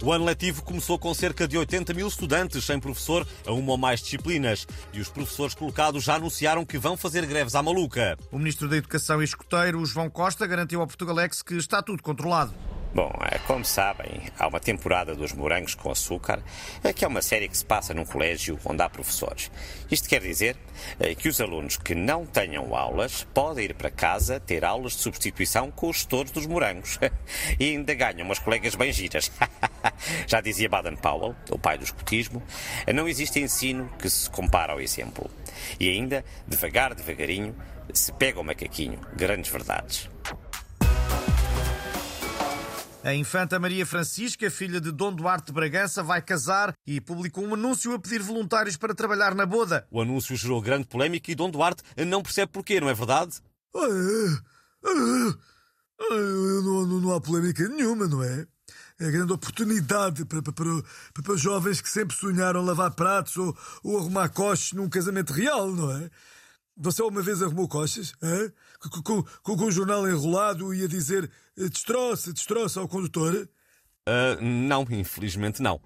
O ano letivo começou com cerca de 80 mil estudantes sem professor a uma ou mais disciplinas. E os professores colocados já anunciaram que vão fazer greves à maluca. O Ministro da Educação e Escoteiro, João Costa, garantiu ao Portugalex que está tudo controlado. Bom, é, como sabem, há uma temporada dos morangos com açúcar, é, que é uma série que se passa num colégio onde há professores. Isto quer dizer é, que os alunos que não tenham aulas podem ir para casa ter aulas de substituição com os gestores dos morangos. E ainda ganham umas colegas bem giras. Já dizia Baden-Powell, o pai do escotismo, não existe ensino que se compara ao exemplo. E ainda, devagar, devagarinho, se pega o macaquinho. Grandes verdades. A infanta Maria Francisca, filha de Dom Duarte Bragança, vai casar e publicou um anúncio a pedir voluntários para trabalhar na boda. O anúncio gerou grande polémica e Dom Duarte não percebe porquê, não é verdade? Ah, é? Ah, ah, não, não, não há polémica nenhuma, não é? É a grande oportunidade para, para, para, para jovens que sempre sonharam lavar pratos ou, ou arrumar coches num casamento real, não é? Você uma vez arrumou coxas? Com, com, com, com um jornal enrolado e a dizer destroça, destroça ao condutor? Uh, não, infelizmente não.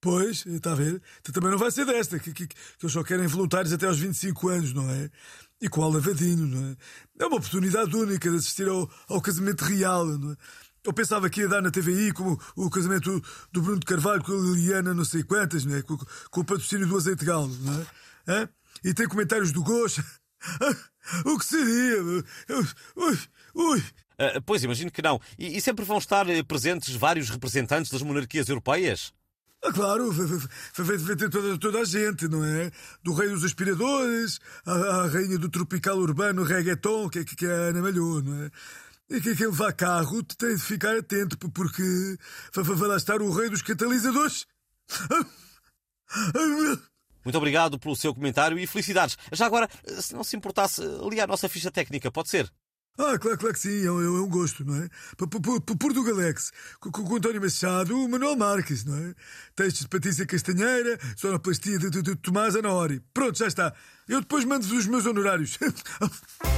Pois, está a ver? Também não vai ser desta, que, que, que eles só querem voluntários até aos 25 anos, não é? E com lavadinho, não é? É uma oportunidade única de assistir ao, ao casamento real, não é? Eu pensava que ia dar na TVI como o casamento do Bruno de Carvalho com a Liliana não sei quantas, não é? Com, com o patrocínio do azeite galo, não é? Hã? E tem comentários do Gosto. O que seria? Ui, ui. Uh, pois, imagino que não. E, e, sempre vão estar eh, presentes vários representantes das monarquias europeias? Ah, claro, vai ter toda, toda a gente, não é? Do rei dos aspiradores, a, a rainha do tropical urbano reggaeton, que, que é a Ana Malhou, não é? E que quem vá carro tem de ficar atento, porque vai lá estar o rei dos catalisadores. Muito obrigado pelo seu comentário e felicidades. Já agora, se não se importasse, li a nossa ficha técnica, pode ser? Ah, claro, claro que sim, é, é, é um gosto, não é? Portugalex, com, com António Machado, Manuel Marques, não é? Textos de Patrícia Castanheira, sonoplastia de, de, de Tomás Anaori. Pronto, já está. Eu depois mando-vos os meus honorários.